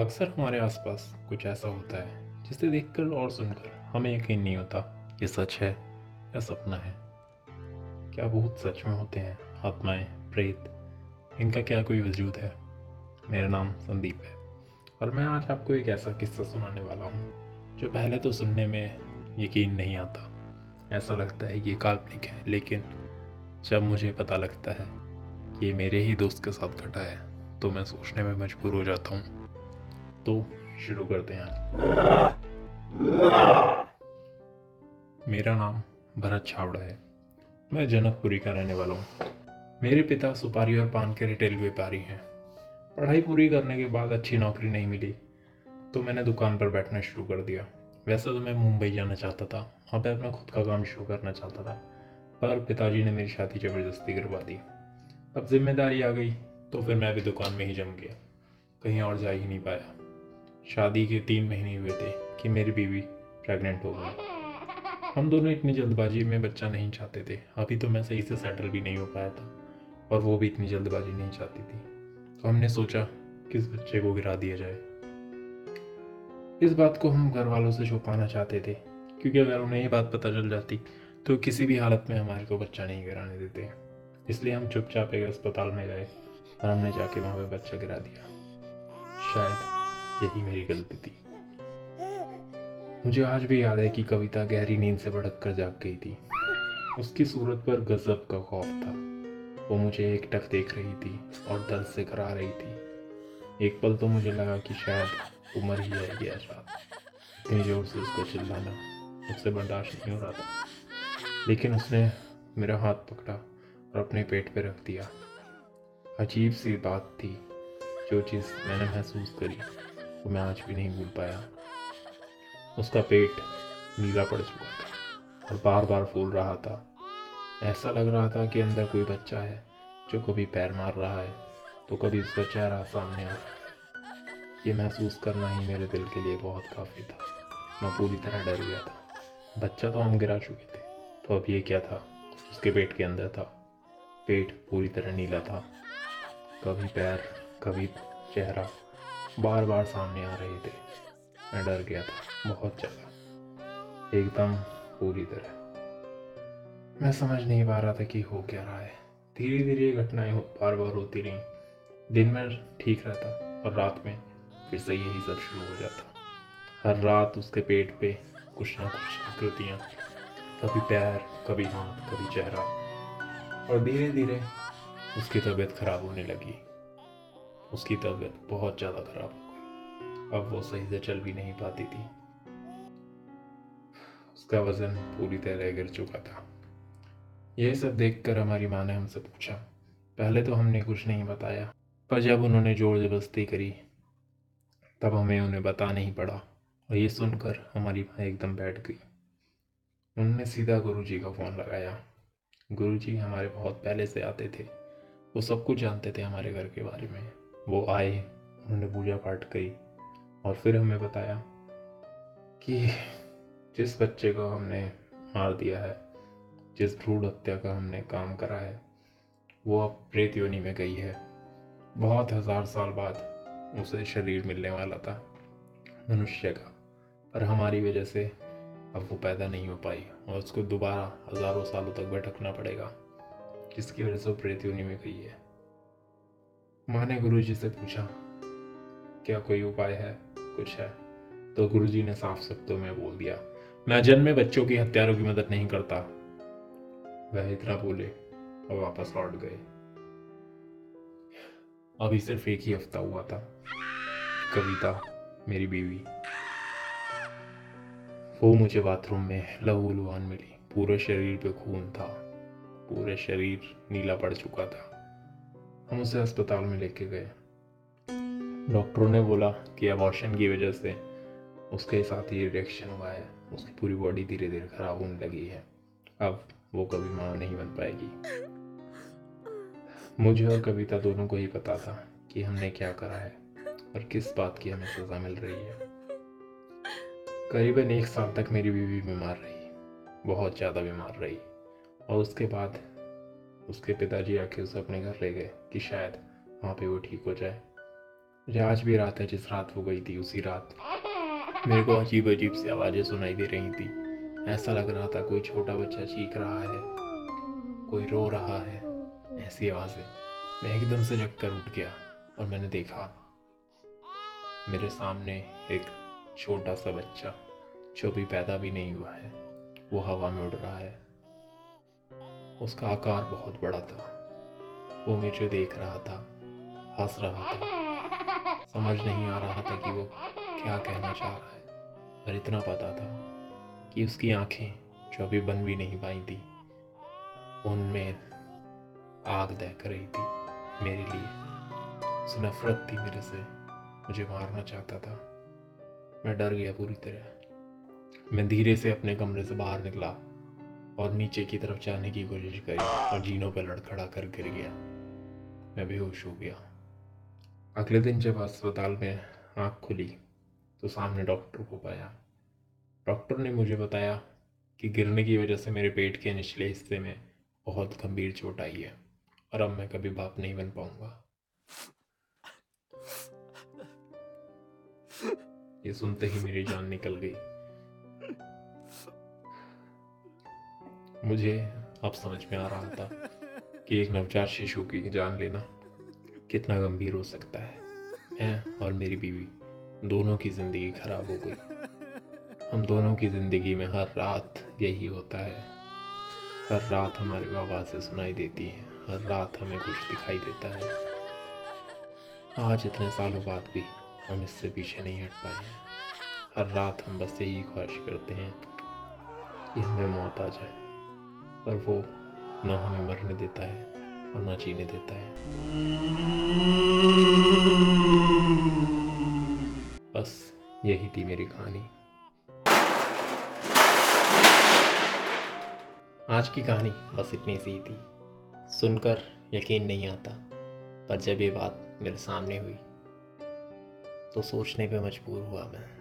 अक्सर हमारे आसपास कुछ ऐसा होता है, जिसे देखकर और सुनकर हमें यकीन नहीं होता ये सच है या सपना है। क्या भूत सच में होते हैं? आत्माएँ, प्रेत, इनका क्या कोई वजूद है? मेरा नाम संदीप है और मैं आज आपको एक ऐसा किस्सा सुनाने वाला हूँ, जो पहले तो सुनने में यकीन नहीं आता। ऐसा लगता है ये काल्पनिक है, लेकिन जब मुझे पता लगता है कि ये मेरे ही दोस्त के साथ घटा है तो मैं सोचने में मजबूर हो जाता हूँ तो शुरू करते हैं मेरा नाम भरत छावड़ा है। मैं जनकपुरी का रहने वाला हूँ। मेरे पिता सुपारी और पान के रिटेल व्यापारी हैं। पढ़ाई पूरी करने के बाद अच्छी नौकरी नहीं मिली तो मैंने दुकान पर बैठना शुरू कर दिया। वैसे तो मैं मुंबई जाना चाहता था वहाँ पे अपना खुद का काम शुरू करना चाहता था, पर पिताजी ने मेरी शादी ज़बरदस्ती करवा दी। अब ज़िम्मेदारी आ गई तो फिर मैं भी दुकान में ही जम गया। कहीं और जा ही नहीं पाया। शादी के तीन महीने हुए थे कि मेरी बीवी प्रेग्नेंट हो गई। हम दोनों इतनी जल्दबाजी में बच्चा नहीं चाहते थे। अभी तो मैं सही से सेटल भी नहीं हो पाया था और वो भी इतनी जल्दबाजी नहीं चाहती थी। तो हमने सोचा किस बच्चे को गिरा दिया जाए। इस बात को हम घर वालों से छुपाना चाहते थे, क्योंकि अगर उन्हें ये बात पता चल जाती तो किसी भी हालत में हमारे को बच्चा नहीं गिराने देते। इसलिए हम चुपचाप एक अस्पताल में गए और हमने जाके वहाँ पे बच्चा गिरा दिया। शायद यही मेरी गलती थी। मुझे आज भी याद है कि कविता गहरी नींद से भड़क कर जाग गई थी। उसकी सूरत पर गजब का खौफ था। वो मुझे एक टक देख रही थी और दर्द से करा रही थी। एक पल तो मुझे लगा कि शायद उम्र ही जाएगी रात इतनी ज़ोर से उसको चिल्लाना मुझसे बर्दाश्त नहीं हो रहा था। लेकिन उसने मेरा हाथ पकड़ा और अपने पेट पे रख दिया। अजीब सी बात थी जो चीज़ मैंने महसूस करी। वो मैं आज भी नहीं भूल पाया। उसका पेट नीला पड़ चुका था और बार बार फूल रहा था। ऐसा लग रहा था कि अंदर कोई बच्चा है जो कभी पैर मार रहा है तो कभी उसका चेहरा सामने आ ये महसूस करना ही मेरे दिल के लिए बहुत काफ़ी था। मैं पूरी तरह डर गया था। बच्चा तो हम गिरा चुके थे तो अब ये क्या था? उसके पेट के अंदर था। पेट पूरी तरह नीला था। कभी पैर, कभी चेहरा। बार बार सामने आ रहे थे। मैं डर गया था, बहुत ज़्यादा। एकदम पूरी तरह। मैं समझ नहीं पा रहा था कि हो क्या रहा है। धीरे धीरे ये घटनाएँ बार बार होती रहीं। दिन में ठीक रहता और रात में फिर से यही सब शुरू हो जाता। हर रात उसके पेट पे कुछ ना कुछ आकृतियाँ। कभी पैर, कभी हाथ, कभी चेहरा। और धीरे धीरे उसकी तबीयत खराब होने लगी। उसकी तबीयत बहुत ज़्यादा खराब हो गई। अब वो सही से चल भी नहीं पाती थी। उसका वज़न पूरी तरह गिर चुका था। यह सब देखकर हमारी माँ ने हमसे पूछा। पहले तो हमने कुछ नहीं बताया, पर जब उन्होंने ज़ोर ज़बरदस्ती करी, तब हमें उन्हें बता नहीं पड़ा और ये सुनकर हमारी माँ एकदम बैठ गई। उन्होंने सीधा गुरुजी का फ़ोन लगाया। गुरुजी हमारे बहुत पहले से आते थे। वो सब कुछ जानते थे हमारे घर के बारे में। वो आए, उन्होंने पूजा पाठ करी और फिर हमें बताया कि जिस बच्चे को हमने मार दिया है, जिस भ्रूण हत्या का हमने काम करा है, वो अब प्रेत योनि में गई है। बहुत हज़ार साल बाद उसे शरीर मिलने वाला था, मनुष्य का, पर हमारी वजह से अब वो पैदा नहीं हो पाई और उसको दोबारा हज़ारों सालों तक भटकना पड़ेगा, जिसकी वजह से वो प्रेत योनि में गई है। माँ ने गुरु जी से पूछा, क्या कोई उपाय है? कुछ है? तो गुरु जी ने साफ़ शब्दों में बोल दिया, मैं जन्म बच्चों की हत्यारों की मदद नहीं करता। वह इतना बोले और वापस लौट गए। अभी सिर्फ़ एक ही हफ़्ता हुआ था। कविता, मेरी बीवी। वो मुझे बाथरूम में लहू लुहान मिली। पूरे शरीर पे खून था। पूरे शरीर नीला पड़ चुका था। हम उसे अस्पताल में लेके गए। डॉक्टरों ने बोला कि अबॉर्शन की वजह से उसके साथ ही रिएक्शन हुआ है। उसकी पूरी बॉडी धीरे धीरे खराब होने लगी है। अब वो कभी माँ नहीं बन पाएगी। मुझे और कविता दोनों को ही पता था कि हमने क्या करा है और किस बात की हमें सजा मिल रही है। करीबन एक साल तक मेरी बीवी बीमार रही, बहुत ज़्यादा बीमार रही और उसके बाद उसके पिताजी आके उसे अपने घर ले गए कि शायद वहाँ पे वो ठीक हो जाए। मुझे आज भी रात है, जिस रात वो गई थी, उसी रात। मेरे को अजीब अजीब सी आवाज़ें सुनाई दे रही थी। ऐसा लग रहा था कोई छोटा बच्चा चीख रहा है, कोई रो रहा है, ऐसी आवाज़ें। मैं एकदम से जग कर उठ गया और मैंने देखा, मेरे सामने एक छोटा सा बच्चा, जो भी पैदा भी नहीं हुआ है, वो हवा में उड़ रहा है। उसका आकार बहुत बड़ा था। वो मुझे देख रहा था, हंस रहा था। समझ नहीं आ रहा था कि वो क्या कहना चाह रहा है, पर इतना पता था कि उसकी आँखें जो अभी बन भी नहीं पाई थी, उनमें आग दहक रही थी मेरे लिए। उसे नफरत थी मेरे से, मुझे मारना चाहता था। मैं डर गया पूरी तरह। मैं धीरे से अपने कमरे से बाहर निकला। और नीचे की तरफ़ जाने की कोशिश करी और जीनों पर लड़खड़ा कर गिर गया। मैं बेहोश हो गया। अगले दिन जब अस्पताल में आँख खुली तो सामने डॉक्टर को पाया। डॉक्टर ने मुझे बताया कि गिरने की वजह से मेरे पेट के निचले हिस्से में बहुत गंभीर चोट आई है और अब मैं कभी बाप नहीं बन पाऊँगा। ये सुनते ही मेरी जान निकल गई। मुझे अब समझ में आ रहा था कि एक नवजात शिशु की जान लेना कितना गंभीर हो सकता है। मैं और मेरी बीवी दोनों की ज़िंदगी खराब हो गई। हम दोनों की ज़िंदगी में हर रात यही होता है। हर रात हमारी आवाज़ें सुनाई देती हैं। हर रात हमें कुछ दिखाई देता है। आज इतने सालों बाद भी हम इससे पीछे नहीं हट पाए हर रात हम बस यही ख्वाहिश करते हैं कि हमें मौत आ जाए। पर वो ना हमें मरने देता है और ना जीने देता है। बस यही थी मेरी कहानी। आज की कहानी बस इतनी सी थी। सुनकर यकीन नहीं आता, पर जब ये बात मेरे सामने हुई तो सोचने पे मजबूर हुआ मैं।